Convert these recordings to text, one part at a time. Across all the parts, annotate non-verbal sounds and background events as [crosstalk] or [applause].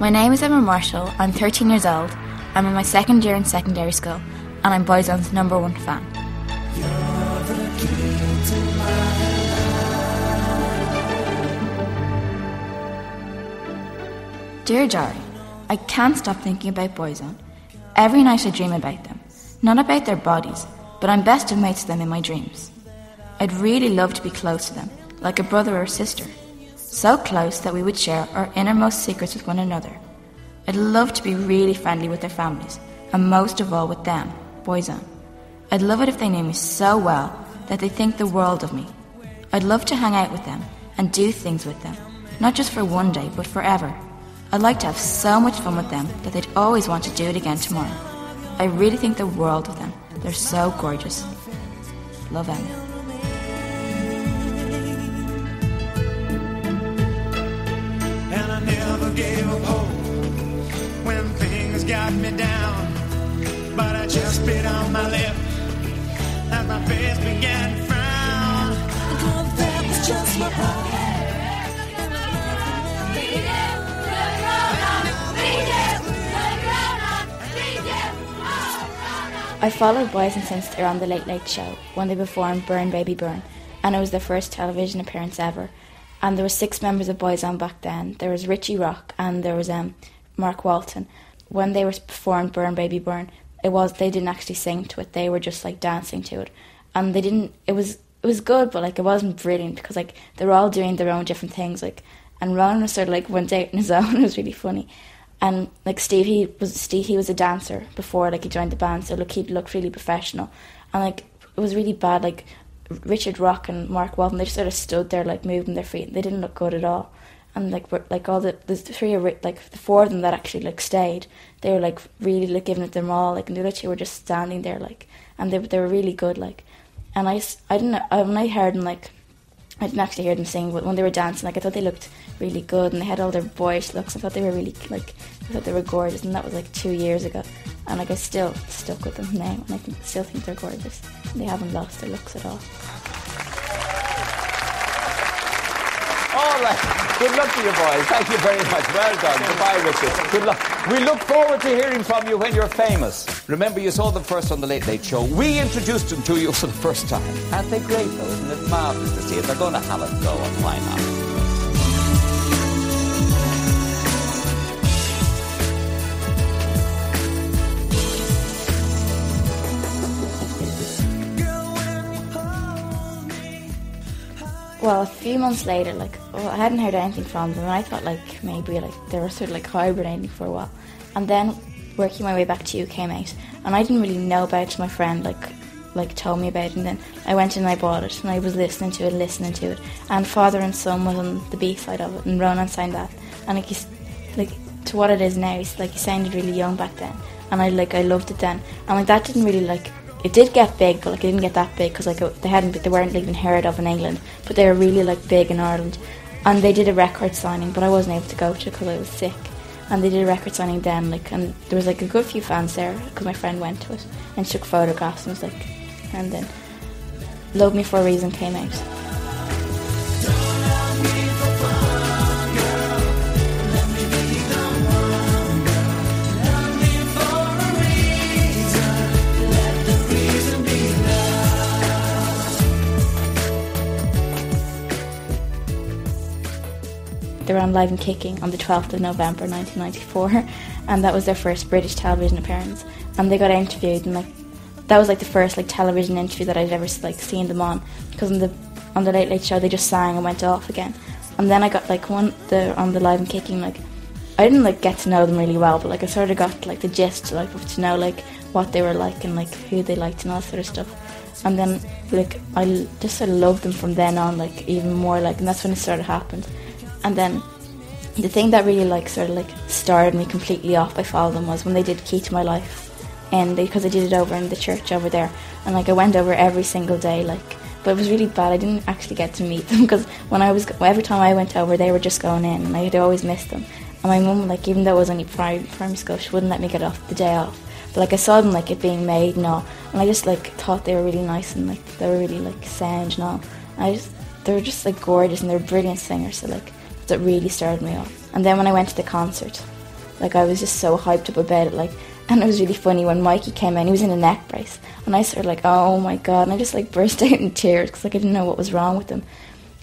My name is Emma Marshall. I'm 13 years old. I'm in my second year in secondary school, and I'm Boyzone's number one fan. Dear Diary, I can't stop thinking about Boyzone. Every night I dream about them. Not about their bodies, but I'm best of mates with them in my dreams. I'd really love to be close to them, like a brother or sister. So close that we would share our innermost secrets with one another. I'd love to be really friendly with their families, and most of all with them, Boyzone. I'd love it if they knew me so well that they think the world of me. I'd love to hang out with them and do things with them, not just for one day, but forever. I'd like to have so much fun with them that they'd always want to do it again tomorrow. I really think the world of them. They're so gorgeous. Love Emma. Got me down. But I just bit on my lip as my face began to frown. Cause that was just my problem. I followed Boyzone since they were on the Late Late Show when they performed Burn Baby Burn, and it was their first television appearance ever. And there were six members of Boyzone back then. There was Richie Rock and there was um, Mark Walton. When they were performed Burn Baby Burn, it was they didn't actually sing to it. They were just like dancing to it, and they didn't. It was it was good, but like it wasn't brilliant because like they were all doing their own different things. Like and Ron was sort of like went out on his [laughs] own. It was really funny and like Steve, he was Steve, he was a dancer before like he joined the band, so look, he looked really professional, and like it was really bad. Like Richard Rock and Mark Walton, they just sort of stood there like moving their feet. They didn't look good at all, and like like all the the three like the four of them that actually like stayed, they were like really like giving it them all. Like and the other two were just standing there like, and they they were really good like, and I I didn't when I heard them like I didn't actually hear them sing, but when they were dancing, like I thought they looked really good, and they had all their boyish looks. I thought they were really like, I thought they were gorgeous, and that was like two years ago. And like I still stuck with them now, and I think, still think they're gorgeous. They haven't lost their looks at all. Right. Good luck to you, boys. Thank you very much. Well done. Goodbye, Richard. Good luck. We look forward to hearing from you when you're famous. Remember, you saw them first on the Late Late Show. We introduced them to you for the first time. Aren't they great, though? Isn't it marvellous to see it? They're going to have a go, and why not? Well, a few months later, like well, I hadn't heard anything from them, and I thought like maybe like they were sort of like hibernating for a while, and then working my way back to you came out, and I didn't really know about it. My friend like like told me about it, and then I went and I bought it, and I was listening to it, listening to it, and Father and Son was on the B side of it, and Ronan signed that, and like he's like to what it is now, he's like he sounded really young back then, and I like I loved it then, and like that didn't really like it did get big, but like it didn't get that big because like they hadn't, they weren't even heard of in England, but they were really like big in Ireland. And they did a record signing, but I wasn't able to go to because I was sick. And they did a record signing then, like, and there was like a good few fans there because my friend went to it and took photographs and was like, and then "Love Me for a Reason" came out. They were on Live and Kicking on the 12th of November 1994, and that was their first British television appearance. And they got interviewed, and like that was like the first like television interview that I'd ever like seen them on, because on the on the Late Late Show they just sang and went off again. And then I got like one the on the Live and Kicking like I didn't like get to know them really well, but like I sort of got like the gist, like to know like what they were like and like who they liked and all that sort of stuff. And then like I just sort of loved them from then on, like even more, like and that's when it sort of happened. And then the thing that really like sort of like started me completely off by following them was when they did Key to My Life, and because I did it over in the church over there, and like I went over every single day, like. But it was really bad. I didn't actually get to meet them because when I was every time I went over, they were just going in, and I'd always miss them. And my mum, like, even though it was only primary, primary school, she wouldn't let me get off the day off. But like I saw them like it being made and all, and I just like thought they were really nice and like they were really like sound and all. And I just they were just like gorgeous and they were brilliant singers. So like that really started me off. And then when I went to the concert, Like I was just so hyped up about it. Like, [laughs] and it was really funny when Mikey came in. He was in a neck brace, and I started like, oh my god, and I just like [laughs] burst out in tears because like I didn't know what was wrong with them.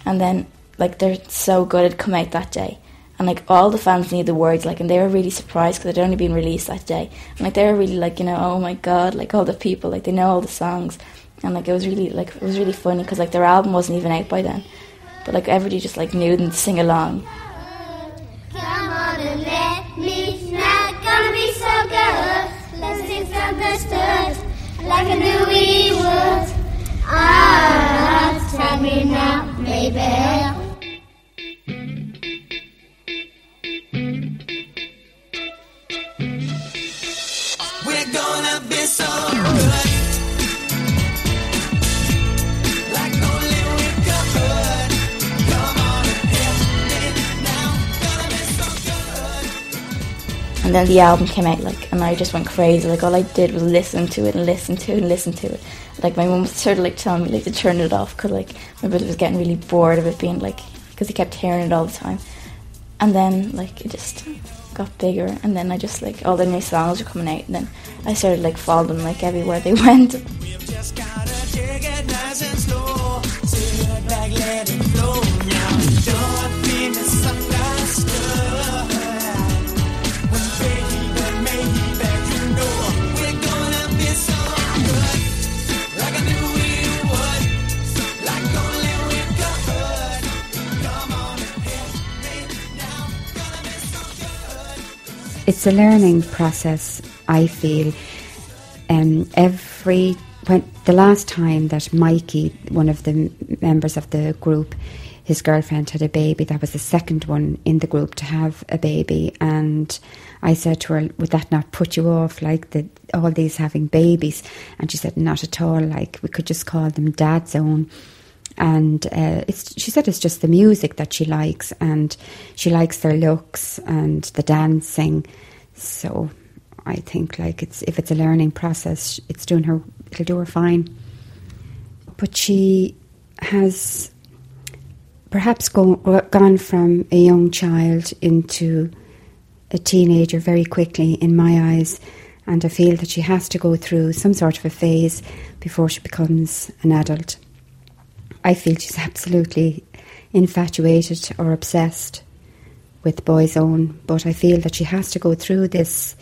And then like they're so good at come out that day. And like all the fans knew the words, like, and they were really surprised because had only been released that day. And like they were really like, you know, oh my god, like all the people, like they know all the songs, and like it was really like it was really funny because like their album wasn't even out by then, but like everybody just like knew and sing along. Come on and let me. It's gonna be so good. Let's sing some good stuff like I knew we would. Ah, tell me now. And then the album came out, like, and I just went crazy. Like all I did was listen to it and listen to it and listen to it. Like my mum was sort of like telling me like to turn it off because like my brother was getting really bored of it being like because he kept hearing it all the time. And then like it just got bigger, and then I just like all the new songs were coming out, and then I started like following like everywhere they [laughs] went. Back, let it flow now. Don't be misunderstood. It's a learning process. I feel, um, every when the last time that Mikey, one of the members of the group, his girlfriend had a baby, that was the second one in the group to have a baby, and I said to her, "Would that not put you off, like the all these having babies?" And she said, "Not at all. Like we could just call them Dad's own." And uh, she said it's just the music that she likes and she likes their looks and the dancing. So I think like it's if it's a learning process it's doing her it'll do her fine. But she has perhaps go, gone from a young child into a teenager very quickly in my eyes. And I feel that she has to go through some sort of a phase before she becomes an adult I feel she's absolutely infatuated or obsessed with Boyzone, but I feel that she has to go through this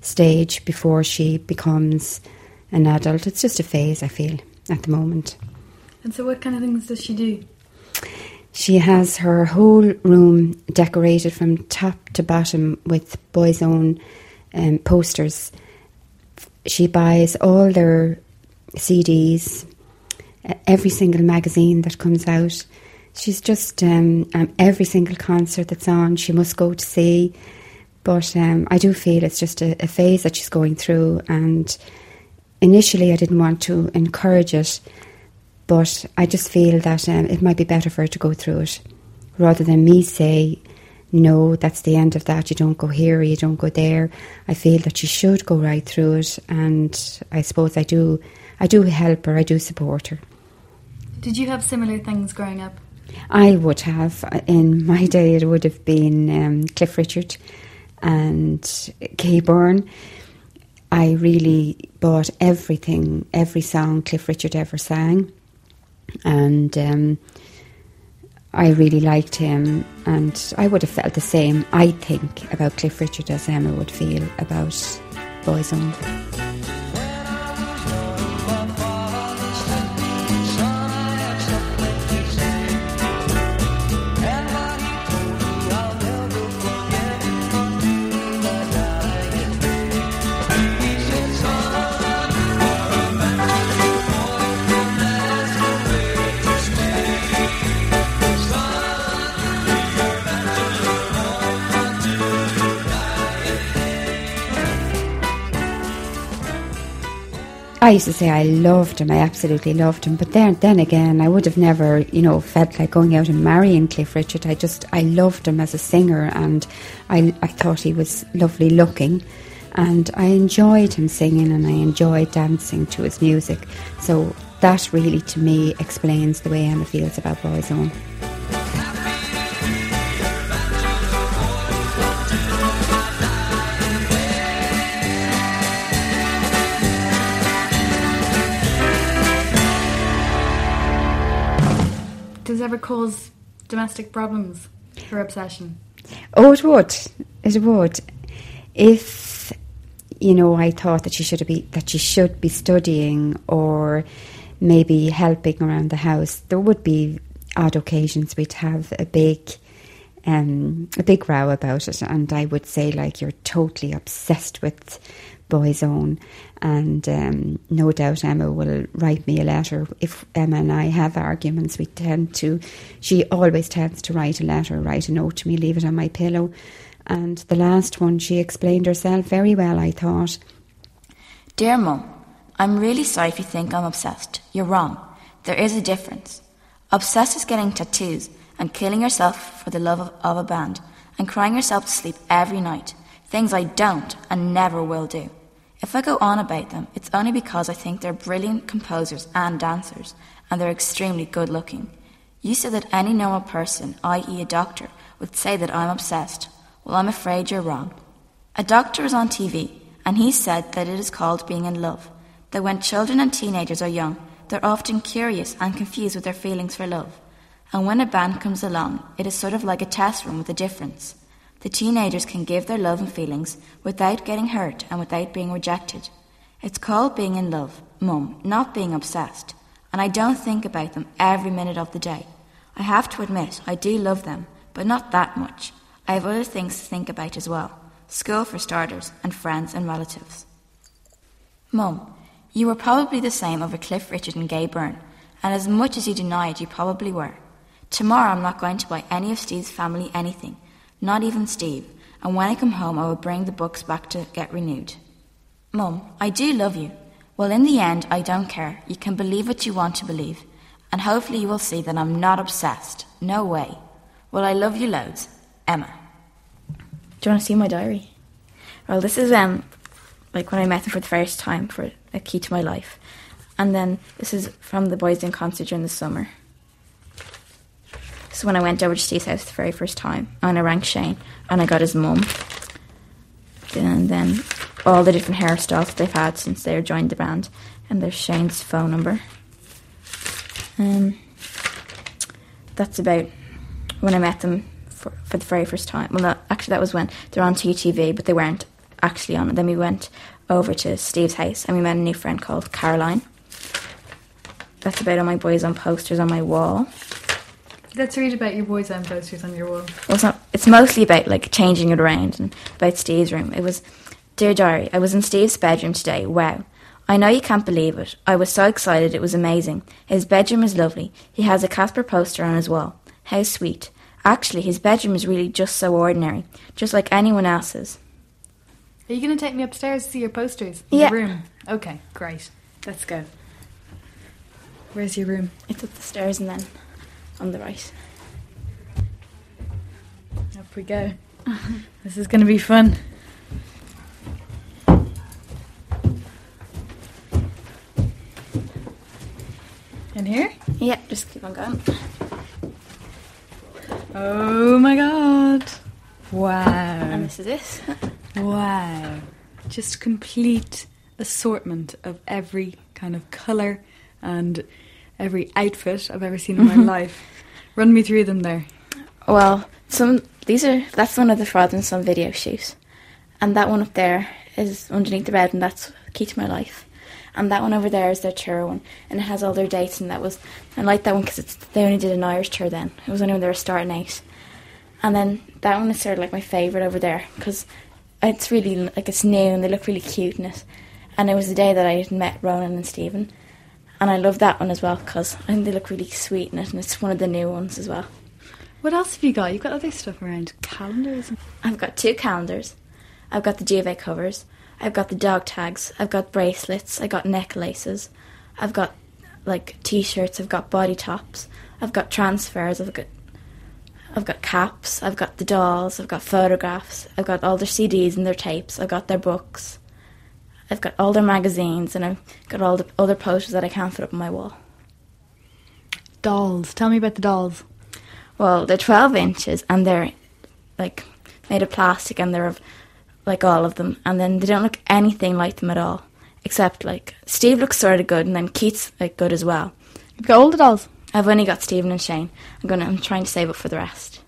stage before she becomes an adult. It's just a phase, I feel, at the moment. And so, what kind of things does she do? She has her whole room decorated from top to bottom with Boyzone um, posters. She buys all their CDs, every single magazine that comes out. She's just um, um, every single concert that's on, she must go to see. But um, I do feel it's just a, a phase that she's going through. And initially, I didn't want to encourage it, but I just feel that um, it might be better for her to go through it rather than me say, no, that's the end of that. You don't go here or you don't go there. I feel that she should go right through it, and I suppose I do. I do help her. I do support her. Did you have similar things growing up? I would have in my day. It would have been um, Cliff Richard and Gay Byrne. I really bought everything, every song Cliff Richard ever sang, and um, I really liked him. And I would have felt the same, I think, about Cliff Richard as Emma would feel about Boys I used to say I loved him, I absolutely loved him. But then, then again, I would have never, you know, felt like going out and marrying Cliff Richard. I just, I loved him as a singer, and I, I thought he was lovely looking, and I enjoyed him singing, and I enjoyed dancing to his music. So that really, to me, explains the way Emma feels about Boys ever cause domestic problems? Her obsession. Oh, it would. It would. If you know, I thought that she should be that she should be studying or maybe helping around the house. There would be odd occasions we'd have a big, um, a big row about it, and I would say like you're totally obsessed with Boyzone, and um, no doubt Emma will write me a letter. If Emma and I have arguments, we tend to. She always tends to write a letter, write a note to me, leave it on my pillow. And the last one, she explained herself very well. I thought. Dear Mum, I'm really sorry if you think I'm obsessed. You're wrong. There is a difference. Obsessed is getting tattoos and killing yourself for the love of, of a band and crying yourself to sleep every night. Things I don't and never will do. If I go on about them, it's only because I think they're brilliant composers and dancers, and they're extremely good looking. You said that any normal person, i.e., a doctor, would say that I'm obsessed. Well, I'm afraid you're wrong. A doctor is on TV, and he said that it is called being in love. That when children and teenagers are young, they're often curious and confused with their feelings for love. And when a band comes along, it is sort of like a test room with a difference. The teenagers can give their love and feelings without getting hurt and without being rejected. It's called being in love, mum, not being obsessed. And I don't think about them every minute of the day. I have to admit, I do love them, but not that much. I have other things to think about as well school for starters, and friends and relatives. Mum, you were probably the same over Cliff Richard and Gay Byrne, and as much as you deny it, you probably were. Tomorrow I'm not going to buy any of Steve's family anything, not even Steve, and when I come home I will bring the books back to get renewed. Mum, I do love you. Well, in the end, I don't care. You can believe what you want to believe, and hopefully you will see that I'm not obsessed. No way. Well, I love you loads. Emma. Do you want to see my diary? Well, this is um, like when I met him for the first time for a key to my life, and then this is from the Boyzone concert during the summer. Is when I went over to Steve's house the very first time, and I rang Shane, and I got his mum. And then all the different hairstyles they've had since they joined the band, and there's Shane's phone number. Um, that's about when I met them for, for the very first time. Well, no, actually, that was when they were on TTV, but they weren't actually on it. Then we went over to Steve's house and we met a new friend called Caroline. That's about all my Boyzone posters on my wall. Let's read about your Boyzone posters on your wall. Well, it's, not, it's mostly about like changing it around and about Steve's room. It was, dear diary, I was in Steve's bedroom today. Wow. I know you can't believe it. I was so excited. It was amazing. His bedroom is lovely. He has a Casper poster on his wall. How sweet. Actually, his bedroom is really just so ordinary, just like anyone else's. Are you going to take me upstairs to see your posters? in Yeah. Your room. Okay, great. Let's go. Where's your room? It's up the stairs and then on the right. Up we go. [laughs] this is going to be fun. In here? Yeah, just keep on going. Oh my god. Wow. And this is it. [laughs] Wow. Just complete assortment of every kind of colour and every outfit I've ever seen in my mm-hmm. life. Run me through them there. Well, some these are that's one of the and son video shoots, and that one up there is underneath the bed, and that's key to my life. And that one over there is their tour one, and it has all their dates, and that was I like that one because they only did an Irish tour then. It was only when they were starting out, and then that one is sort of like my favourite over there because it's really like it's new and they look really cute in it. And it was the day that I had met Ronan and Stephen, and I love that one as well because I think they look really sweet in it, and it's one of the new ones as well. What else have you got? You've got other stuff around. Calendars. I've got two calendars. I've got the duvet covers. I've got the dog tags. I've got bracelets. I've got necklaces. I've got like t-shirts. I've got body tops. I've got transfers. I've got I've got caps. I've got the dolls. I've got photographs. I've got all their CDs and their tapes. I've got their books. I've got all their magazines and I've got all the other posters that I can't fit up on my wall. Dolls. Tell me about the dolls. Well, they're 12 inches and they're like made of plastic and they're of, like all of them. And then they don't look anything like them at all. Except like Steve looks sort of good and then Keith's like good as well. You've got all the dolls. I've only got Stephen and Shane. I'm gonna. I'm trying to save up for the rest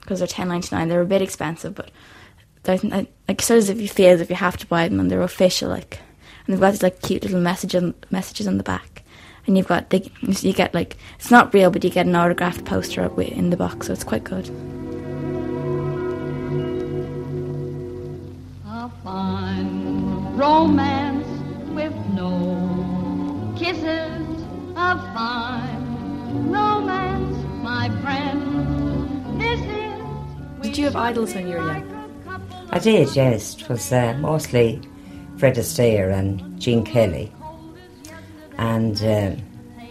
because they're ten ninety nine. They're a bit expensive, but they're like like, sort of as if you feel as if you have to buy them and they're official. Like, and they've got these like cute little message on, messages on the back. And you've got they, you get like it's not real, but you get an autographed poster in the box, so it's quite good. A fine romance with no kisses. A fine romance, my friend. This is. Did you have idols when you were young? I did, yes. It was uh, mostly Fred Astaire and Gene Kelly. And um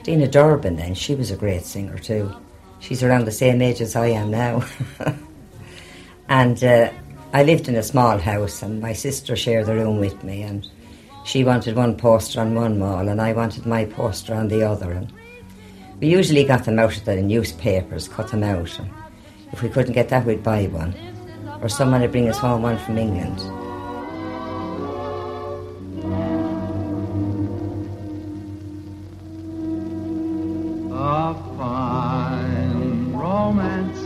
Deanna Durbin, then, she was a great singer too. She's around the same age as I am now. [laughs] and uh, I lived in a small house, and my sister shared the room with me. And she wanted one poster on one wall, and I wanted my poster on the other. And we usually got them out of the newspapers, cut them out. And if we couldn't get that, we'd buy one. Or someone would bring us home one from England. A fine romance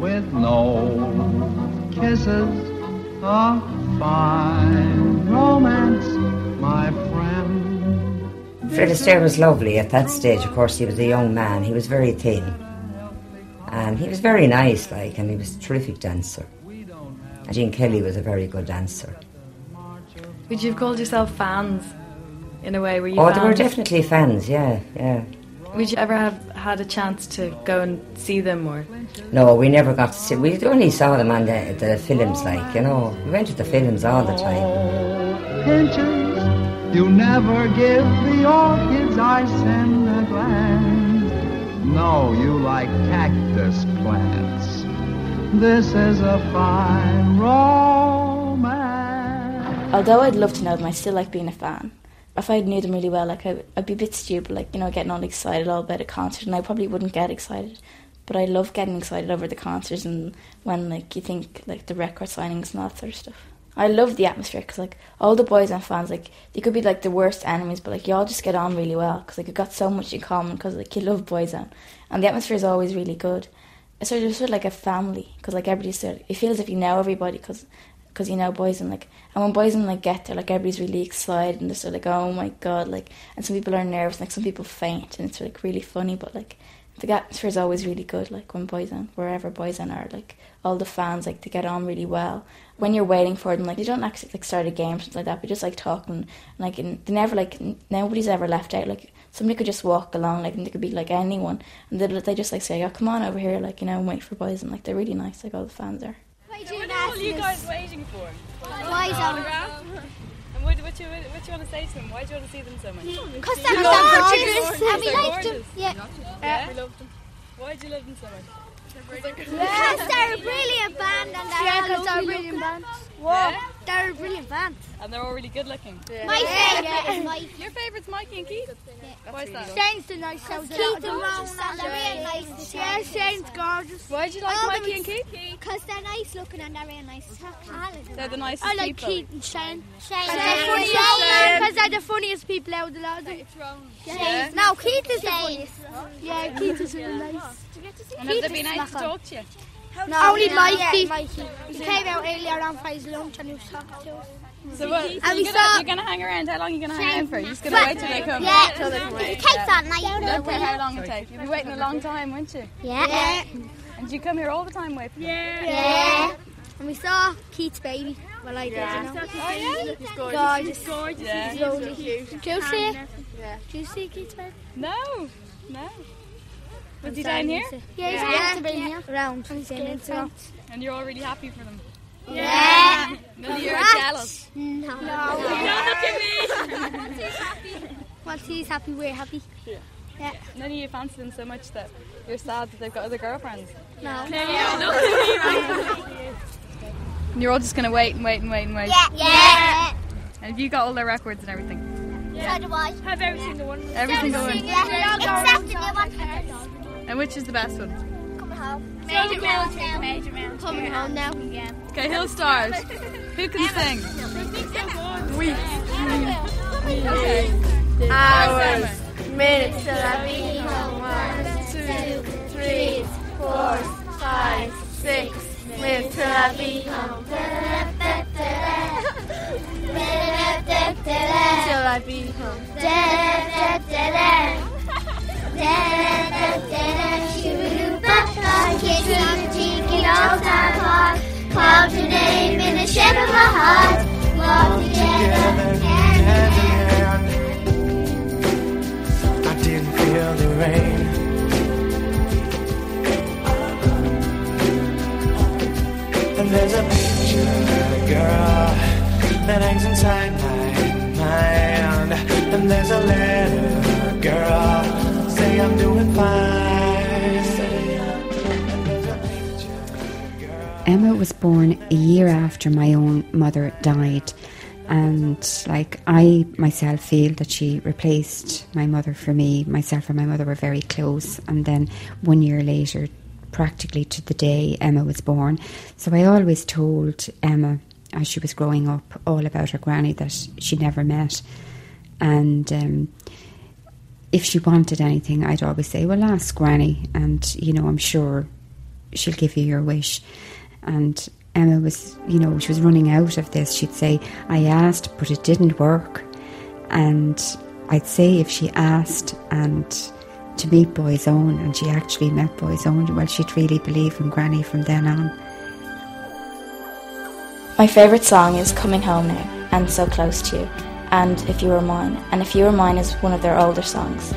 with no kisses. A fine romance, my friend. Fred Astaire was lovely at that stage. Of course, he was a young man. He was very thin, and he was very nice, like, and he was a terrific dancer. And Gene Kelly was a very good dancer. Would you have called yourself fans in a way? Were you? oh, fans? they were definitely fans. Yeah, yeah. Would you ever have had a chance to go and see them or? No, we never got to see. We only saw them on the, the films, like you know. We went to the films all the time. Pinches, you never give the orchids I send a glance. No, you like cactus plants. This is a fine romance. Although I'd love to know them, I still like being a fan. If I knew them really well, like I, I'd be a bit stupid, like you know, getting all excited all about a concert, and I probably wouldn't get excited. But I love getting excited over the concerts and when like you think like the record signings and all that sort of stuff. I love the atmosphere because like all the Boyzone fans, like they could be like the worst enemies, but like you all just get on really well because like you've got so much in common because like you love Boyzone and the atmosphere is always really good. It's sort of just like a family because like everybody's sort of, it feels if you know everybody because because you know Boyzone like and when Boyzone like get there like everybody's really excited and they're sort of like oh my god like and some people are nervous like some people faint and it's like really funny but like the atmosphere is always really good like when Boyzone wherever Boyzone are like all the fans like they get on really well. When you're waiting for them like they don't actually like start a game or something like that but just like talking and, like and they never like nobody's ever left out like somebody could just walk along like and they could be like anyone and they, they just like say oh come on over here like you know and wait for Boyzone like they're really nice like all the fans are What are you guys waiting for? Why is that? And what, what, you, what you want to say to them? Why do you want to see them so much? Hmm. Because they're gorgeous. And we They're them. gorgeous. Yeah. Yeah, we love them. Why do you love them so much? Because they're a brilliant band and they're Yeah, they're a brilliant looking. band. Yeah? They're a brilliant band. And they're all really good looking. My favourite is Mike. Your favourite's Mikey and Keith? Why's that? Shane's the nice Because Keith and Rose and they're real nice. To. Shane's gorgeous. Why do you like All Mikey and Keith? Because they're nice looking and they're real nice. They're the nicest I like people. Keith and Shane. Shane. Because they're, funniest- 'cause they're the funniest people out of the lot. Shane. No, Keith is the funniest. Yeah, Keith is really nice. And have they been nice to talk to you? No, Only no, Mikey. yeah, Mikey. He came out earlier on for his lunch and he was talking to us. So what? So we you're, gonna, you're gonna hang around? How long are you gonna hang around for? You're just gonna But- wait till they come? Yeah. Till they come It wait. takes that night. Okay, how long it take? You'll be waiting a long time, won't you? Yeah. And you come here all the time wait for them? Yeah. And we saw Keith's baby. Well, I did, you know. Oh yeah? Gorgeous. Gorgeous. Yeah. Lovely. Do you see it? Do you see Keith's baby? No, no. Was he down here? Yeah, he's Yeah. meant to be here. Around. He's in And you're all really happy for them? Yeah. No, you're jealous. No. Well, he's happy, we're happy. Yeah. None of you fancy them so much that you're sad that they've got other girlfriends. No. And you're all just gonna wait and wait and wait and wait. Yeah. Yeah. And have you got all their records and everything? So do I. Have every single one. Every single one. Yeah. Except the new one. And which is the best one? Coming home. Major mountain. Major mountain. Coming home now. Yeah. Okay, hill stars? who can sing? We. Hours. Minutes till I be home. One, two, three, four, five, six. Minutes till I be home. Till I be home. Your name in the shape of my heart. Together hand in hand. I didn't feel the rain. And there's a picture, girl, that hangs inside my mind. And there's a letter, girl, say I'm doing fine. Emma was born a year after my own mother died, and like I myself feel that she replaced my mother for me. Myself and my mother were very close, and then one year later, practically to the day Emma was born. So I always told Emma as she was growing up all about her granny that she never met, and. Um, if she wanted anything, I'd always say, "Well, ask Granny," and you know, I'm sure she'll give you your wish. And Emma was, you know, she was running out of this. She'd say, I asked, but it didn't work. And I'd say if she asked and to meet Boyzone, and she actually met Boyzone, well, she'd really believe in Granny from then on. My favourite song is Coming Home Now and So Close to You and If You Were Mine. And If You Were Mine is one of their older songs.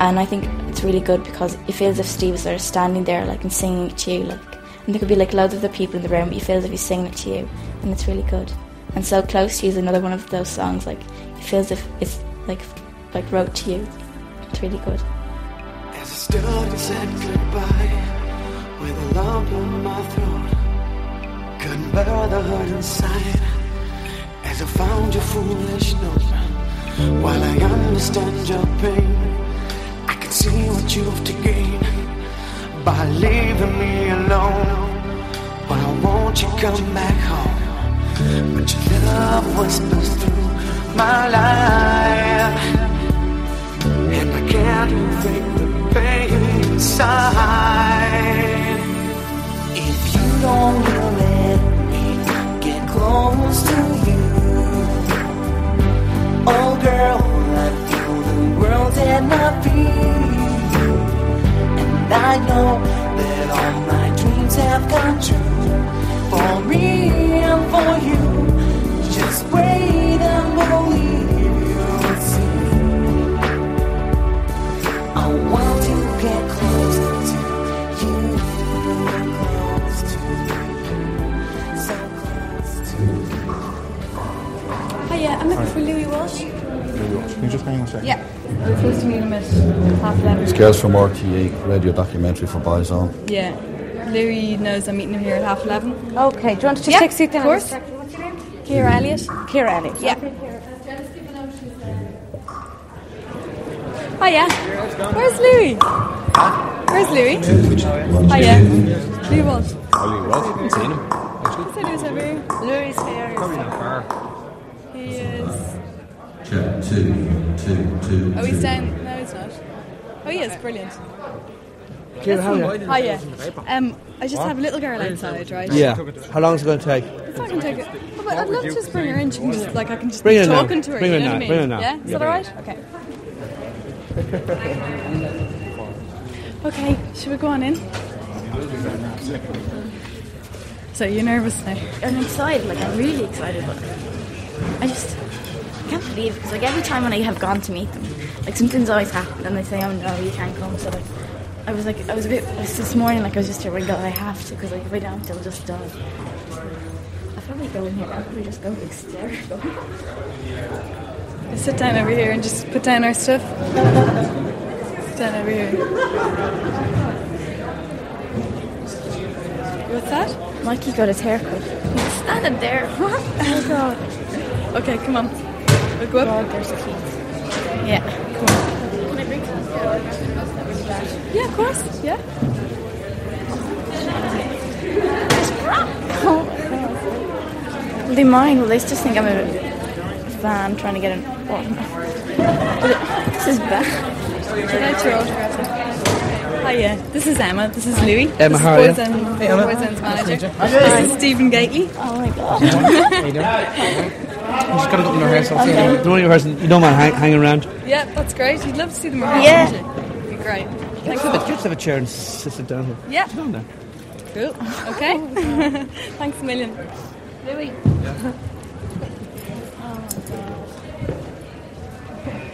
And I think it's really good because it feels if Steve sort of standing there like and singing it to you like and there could be like loads of the people in the room but you feel as if he's singing it to you and it's really good. And So Close to You is another one of those songs like it feels as if it's like like wrote to you. It's really good. As I stood and said goodbye with a lump in my throat, couldn't bear the hurt inside. As I found your foolish note, while I understand your pain, I can see what you've to gain by leaving me alone. Why won't you come back home? But your love whispers through my life. And I can't fake the pain inside. If you don't let me get close to you, oh girl, I feel the world at my feet. I know that all my dreams have come true for me and for you. Just wait and believe you'll see. I want to get close to you, close to so close to Hiya, I'm looking for Louis Walsh. Can you just hang on a second? Yeah. We're supposed to meet him at half eleven. It's Girls from RTÉ, radio documentary for Boyzone. Yeah. Louis knows I'm meeting him here at half eleven. Okay, do you want to just yeah, take a seat down? Of course. What's your name? Kira Elliott. Kira Elliott. Yeah. Hiya. Where's Louis? Where's Louis? Hiya. Louis Walsh. Louis Walsh, haven't seen him. He said he was over here. Louis here. Probably not far. He is. Check two, two, two. Oh, he's down. No, he's not. Oh, he is. Brilliant. Kira, how are you? Hiya. Um, I just have a little girl outside, right? Yeah. How long is it going to take? It's not gonna take it. Oh, but I'd love to just bring her in. She can just like I can just Bring be her now. talking to her. Bring you her now. what I mean? Bring her now. Yeah. Is Yeah, that alright? Okay. Okay. Should we go on in? So you're nervous now? I'm excited, like I'm really excited, but I just I can't believe it because like every time when I have gone to meet them, like something's always happened and they say, oh no, you can't come. So like I was like I was a bit was this morning like I was just here, oh my god, I have to because like if uh, I don't, they'll just die. I probably go in here. I'll probably just go hysterical. Sit down over here and just put down our stuff. Sit down over here. What's that? Mikey got his haircut. He's standing there. [laughs] oh god. Okay, come on. We'll go up. God, there's the keys. Yeah. Come on. Can I bring some? Yeah, of course. Yeah. Will oh, they mind? Will they just think I'm a fan trying to get an oh, no. This is bad. Should I throw autograph? Hiya, this is Emma. This is Louis. Emma, this how are is you? Boys Hey, Emma. Boyzone's manager. Nice to meet you. This is Stephen Gately. Oh my god. You [laughs] just gotta go up in the rehearsal. Okay. The only rehearsal, you don't mind hang, hanging around. Yeah, that's great. You'd love to see them rehearse. Yeah. wouldn't you? It'd be great. Let's Thanks. have, a, let's have a chair and sit, sit down here. Yeah. Sit down there. Cool. Okay. [laughs] Thanks a million. Louis. [laughs] Oh,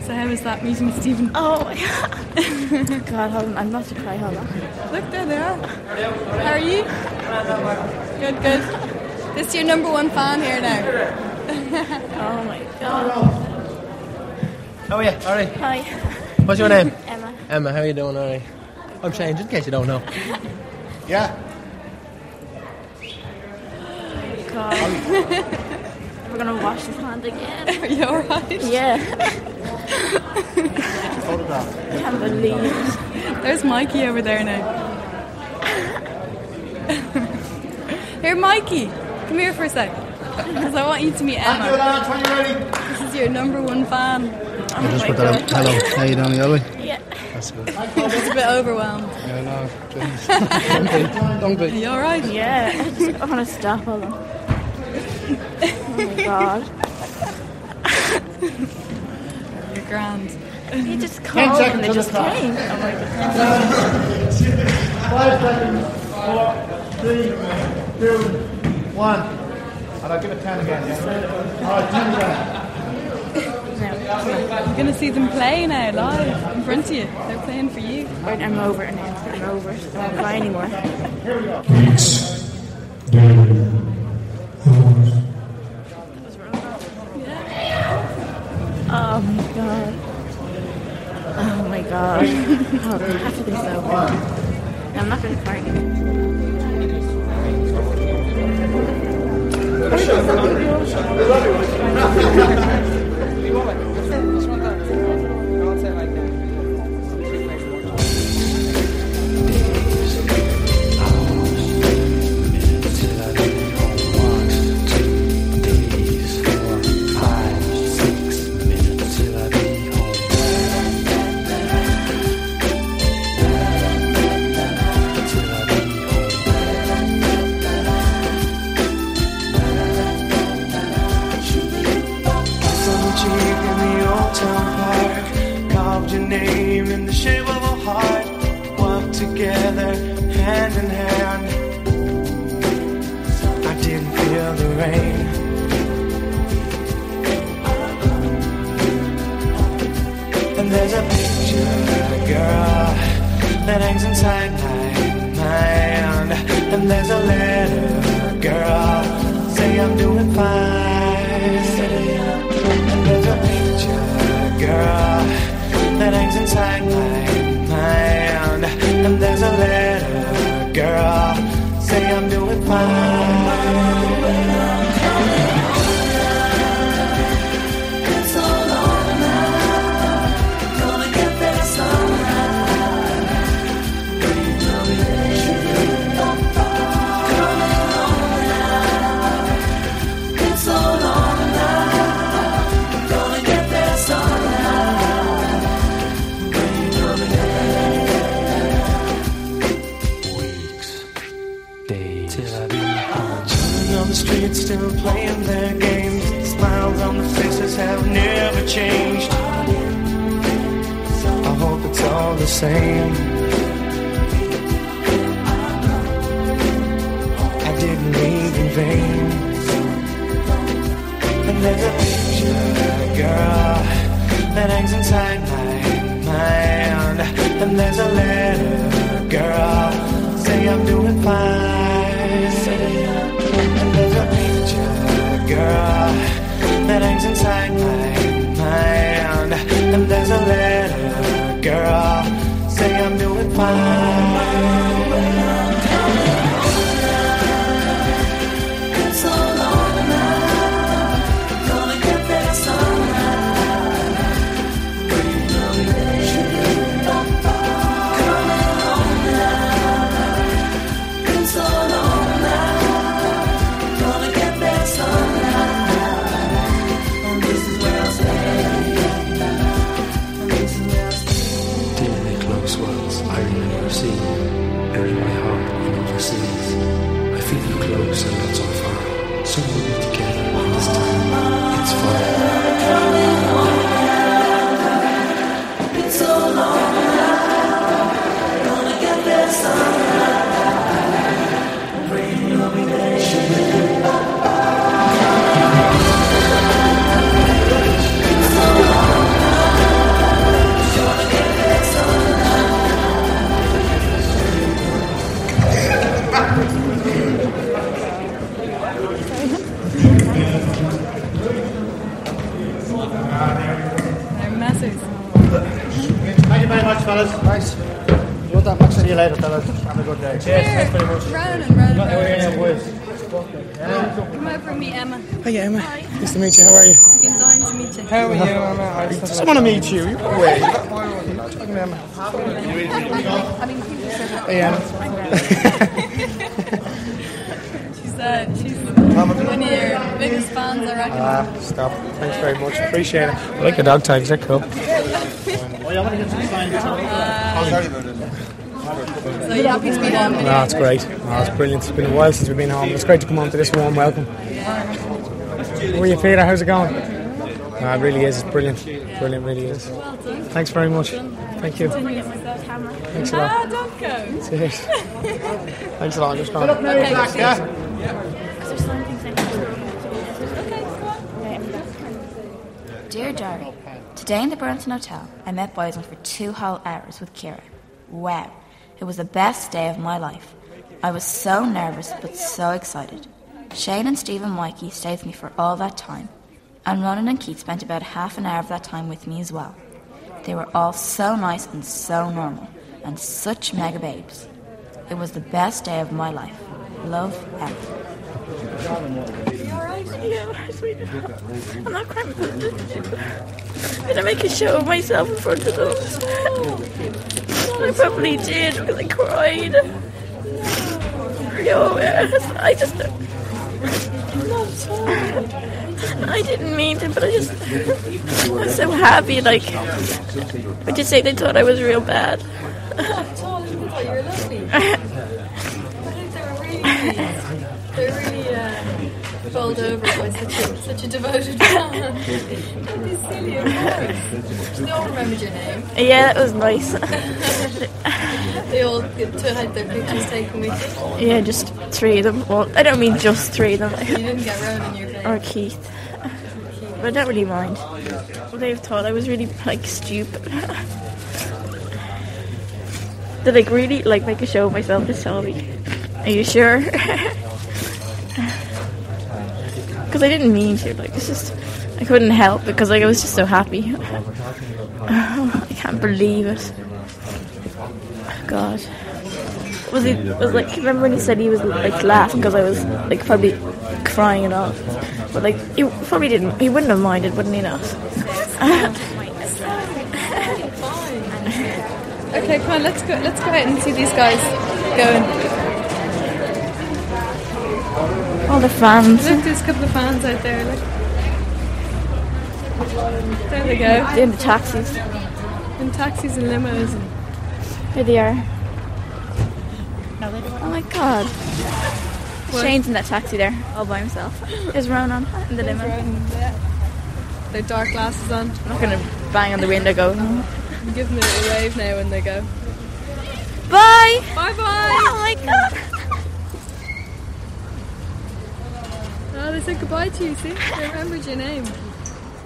so how was that meeting with Stephen? Oh [laughs] my god. god, hold on. I'm about to cry. Hold on. Look, there they are. How are you? Good, good. This is your number one fan here now. Oh my god. Oh yeah, alright. Hi. What's your name? Emma. Emma, how are you doing? Alright. I'm Shane, just in case you don't know. [laughs] yeah. God. [laughs] We're gonna wash his hand again. [laughs] Are you alright? Yeah. I can't believe it. There's Mikey over there now. here, Mikey. Come here for a sec. [laughs] Because I want you to meet Emma. Are you ready? This is your number one fan. I just put that up. Hello, how you doing, Yoli? Yeah. That's good. It's a bit overwhelmed. Yeah, no. [laughs] Don't be, don't Are be. you alright? Yeah. I just want to stop. Hold on. Oh my god. You're grand. He just called and they just came. Oh my god. Five seconds. Four, three, two, one. And I'll give it ten again, yeah? Alright, ten again. You're going to see them play now live in front of you. They're playing for you. Right, I'm over it now. I'm over it. I won't cry anymore. Oh my god. Oh my god. [laughs] Oh, it has to be so good. I'm not going to cry Спасибо. That hangs inside my mind. And there's a letter, girl, say I'm doing fine. And there's a picture, girl, that hangs inside my mind. And there's a letter, girl, say I'm doing fine. Still playing their games. Smiles on the faces have never changed. I hope it's all the same. I didn't leave in vain. And there's a picture, of a girl, that hangs inside my mind. And there's a letter, girl, say I'm doing fine. Girl, that hangs inside my mind. And there's a letter, want to meet you. You go away. Emma. I mean, people said that. Hey, Emma. She's, uh, she's one of your biggest fans, I reckon. Ah, stop. Thanks very much. Appreciate it. I like your dog tags. They're cool. I want to get some signed. Sorry about it. so you happy to be down with No, it's great. No, it's brilliant. It's been a while since we've been home. It's great to come home to this warm welcome. How are you, Peter? How's it going? No, it really is. It's brilliant. Brilliant, really is. Well done. Thanks very much. Thank you. Thanks a lot. Ah, don't go. Cheers. Thanks a lot. I'm just going. Okay, Back, yeah? Dear Diary, today in the Burlington Hotel, I met Boyzone for two whole hours with Kira. Wow, it was the best day of my life. I was so nervous but so excited. Shane and Steve and Mikey stayed with me for all that time, and Ronan and Keith spent about half an hour of that time with me as well. They were all so nice and so normal, and such mega babes. It was the best day of my life. Love, Emma. Yeah. [laughs] I'm not crying. Did I make a show of myself in front of them? I probably did because I cried. No, I just. [laughs] I didn't mean to, but I just. I was so happy. Like, would you say they thought I was real bad? [laughs] They're really uh, bowled over by such a, such a devoted [laughs] fan. Don't be silly, of course. They all remembered your name. Yeah, that was nice. [laughs] They all get to had their pictures taken with you. Yeah, just three of them. Well, I don't mean just three of them. You didn't get Ronan in your [laughs] face. or Keith. But I don't really mind. They've thought I was really like stupid. Did like really like make a show of myself this time? Are you sure? Because I didn't mean to. Like it's just I couldn't help because like I was just so happy. [laughs] I can't believe it. God. Was he was like remember when he said he was like laughing because I was like probably crying and all, but like he probably didn't. He wouldn't have minded, wouldn't he? Not. [laughs] Okay, come on, let's go. Let's go out and see these guys going. All the fans. Look, there's a couple of fans out there. Look. There they go. In the taxis. In taxis and limos. And Here they are. Oh my god. Shane's in that taxi there, all by himself. [gasps] There's Ronan in the limo. their dark glasses on. I'm not gonna bang on the window go. [laughs] Give them a little wave now when they go. Bye! Bye bye! Oh my god! Oh, they said goodbye to you, see? They remembered your name.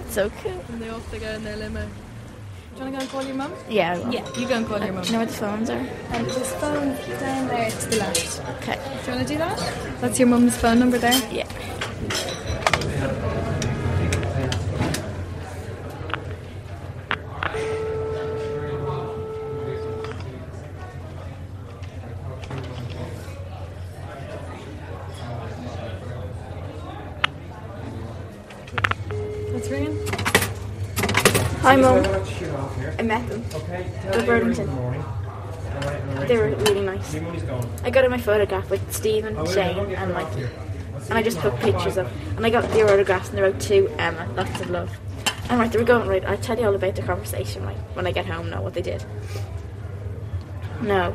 So cool. And they off they go in their limo. Do you want to go and call your mum? Yeah. Yeah, you go and call your mum. Do you know where the phones are? And just phone down there to the left. Okay. Do you want to do that? That's your mum's phone number there? Yeah. Hi, Mum. I met them. Okay. The Burlington. They were really nice. I got my photograph with Steve and Shane and like, and I just took pictures of, and I got their autographs and they wrote to Emma, lots of love. And right, they were going right. I'll tell you all about the conversation, right, when I get home. Know what they did. No.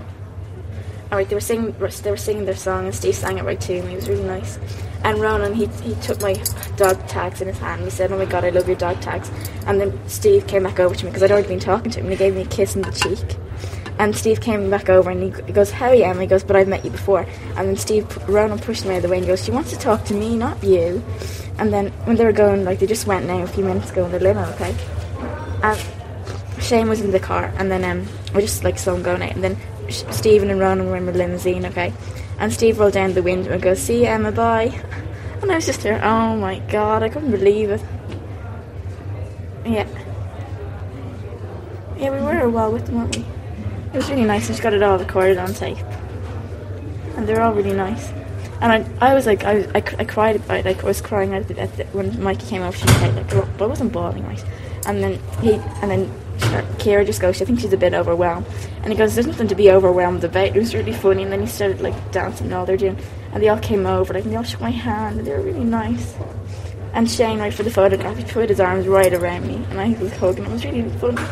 Alright, they were singing they were singing their song and Steve sang it right to me. It was really nice. And Ronan, he he took my dog tags in his hand. He said, "Oh my God, I love your dog tags." And then Steve came back over to me because I'd already been talking to him, and he gave me a kiss on the cheek. And Steve came back over and he, he goes, "How are you?" And he goes, "But I've met you before." And then Steve Ronan pushed me out of the way and goes, "She wants to talk to me, not you." And then when they were going, like they just went now a few minutes ago in the limo, okay. And Shane was in the car, and then um, I just like saw him going out, and then Stephen and Ronan were in the limousine, okay. And Steve rolled down the window and goes, "See you, Emma, bye." And I was just there. Oh my god, I couldn't believe it. Yeah. Yeah, we were while with them, weren't we? It was really nice, and she got it all recorded on tape. And they're all really nice. And I, I was like, I, was, I, I cried about like I was crying at the, at the, when Mikey came over. She was like, like, but I wasn't bawling, right? And then he, and then Kira just goes, I think she's a bit overwhelmed. And he goes, there's nothing to be overwhelmed about. It was really funny. And then he started like dancing and all they're doing. And they all came over, like, and they all shook my hand, and they were really nice. And Shane, right for the photograph, he put his arms right around me, and I was hugging. It was really funny.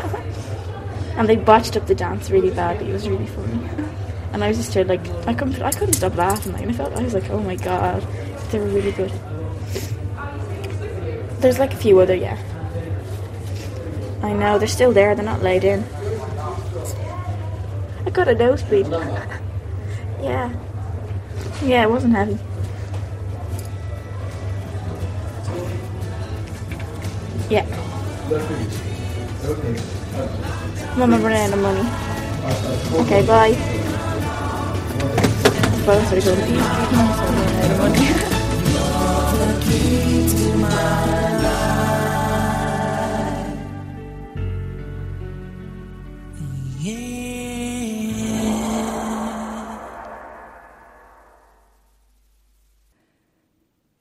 and they botched up the dance really badly. It was really funny. And I was just like, I couldn't, I couldn't stop laughing. Like, and I felt, I was like, oh my god, they were really good. There's like a few other, yeah. I know they're still there. They're not laid in. I got a nosebleed. yeah. Yeah, it wasn't heavy. Yeah. Mama ran out of money. Okay, bye. Both are [laughs] going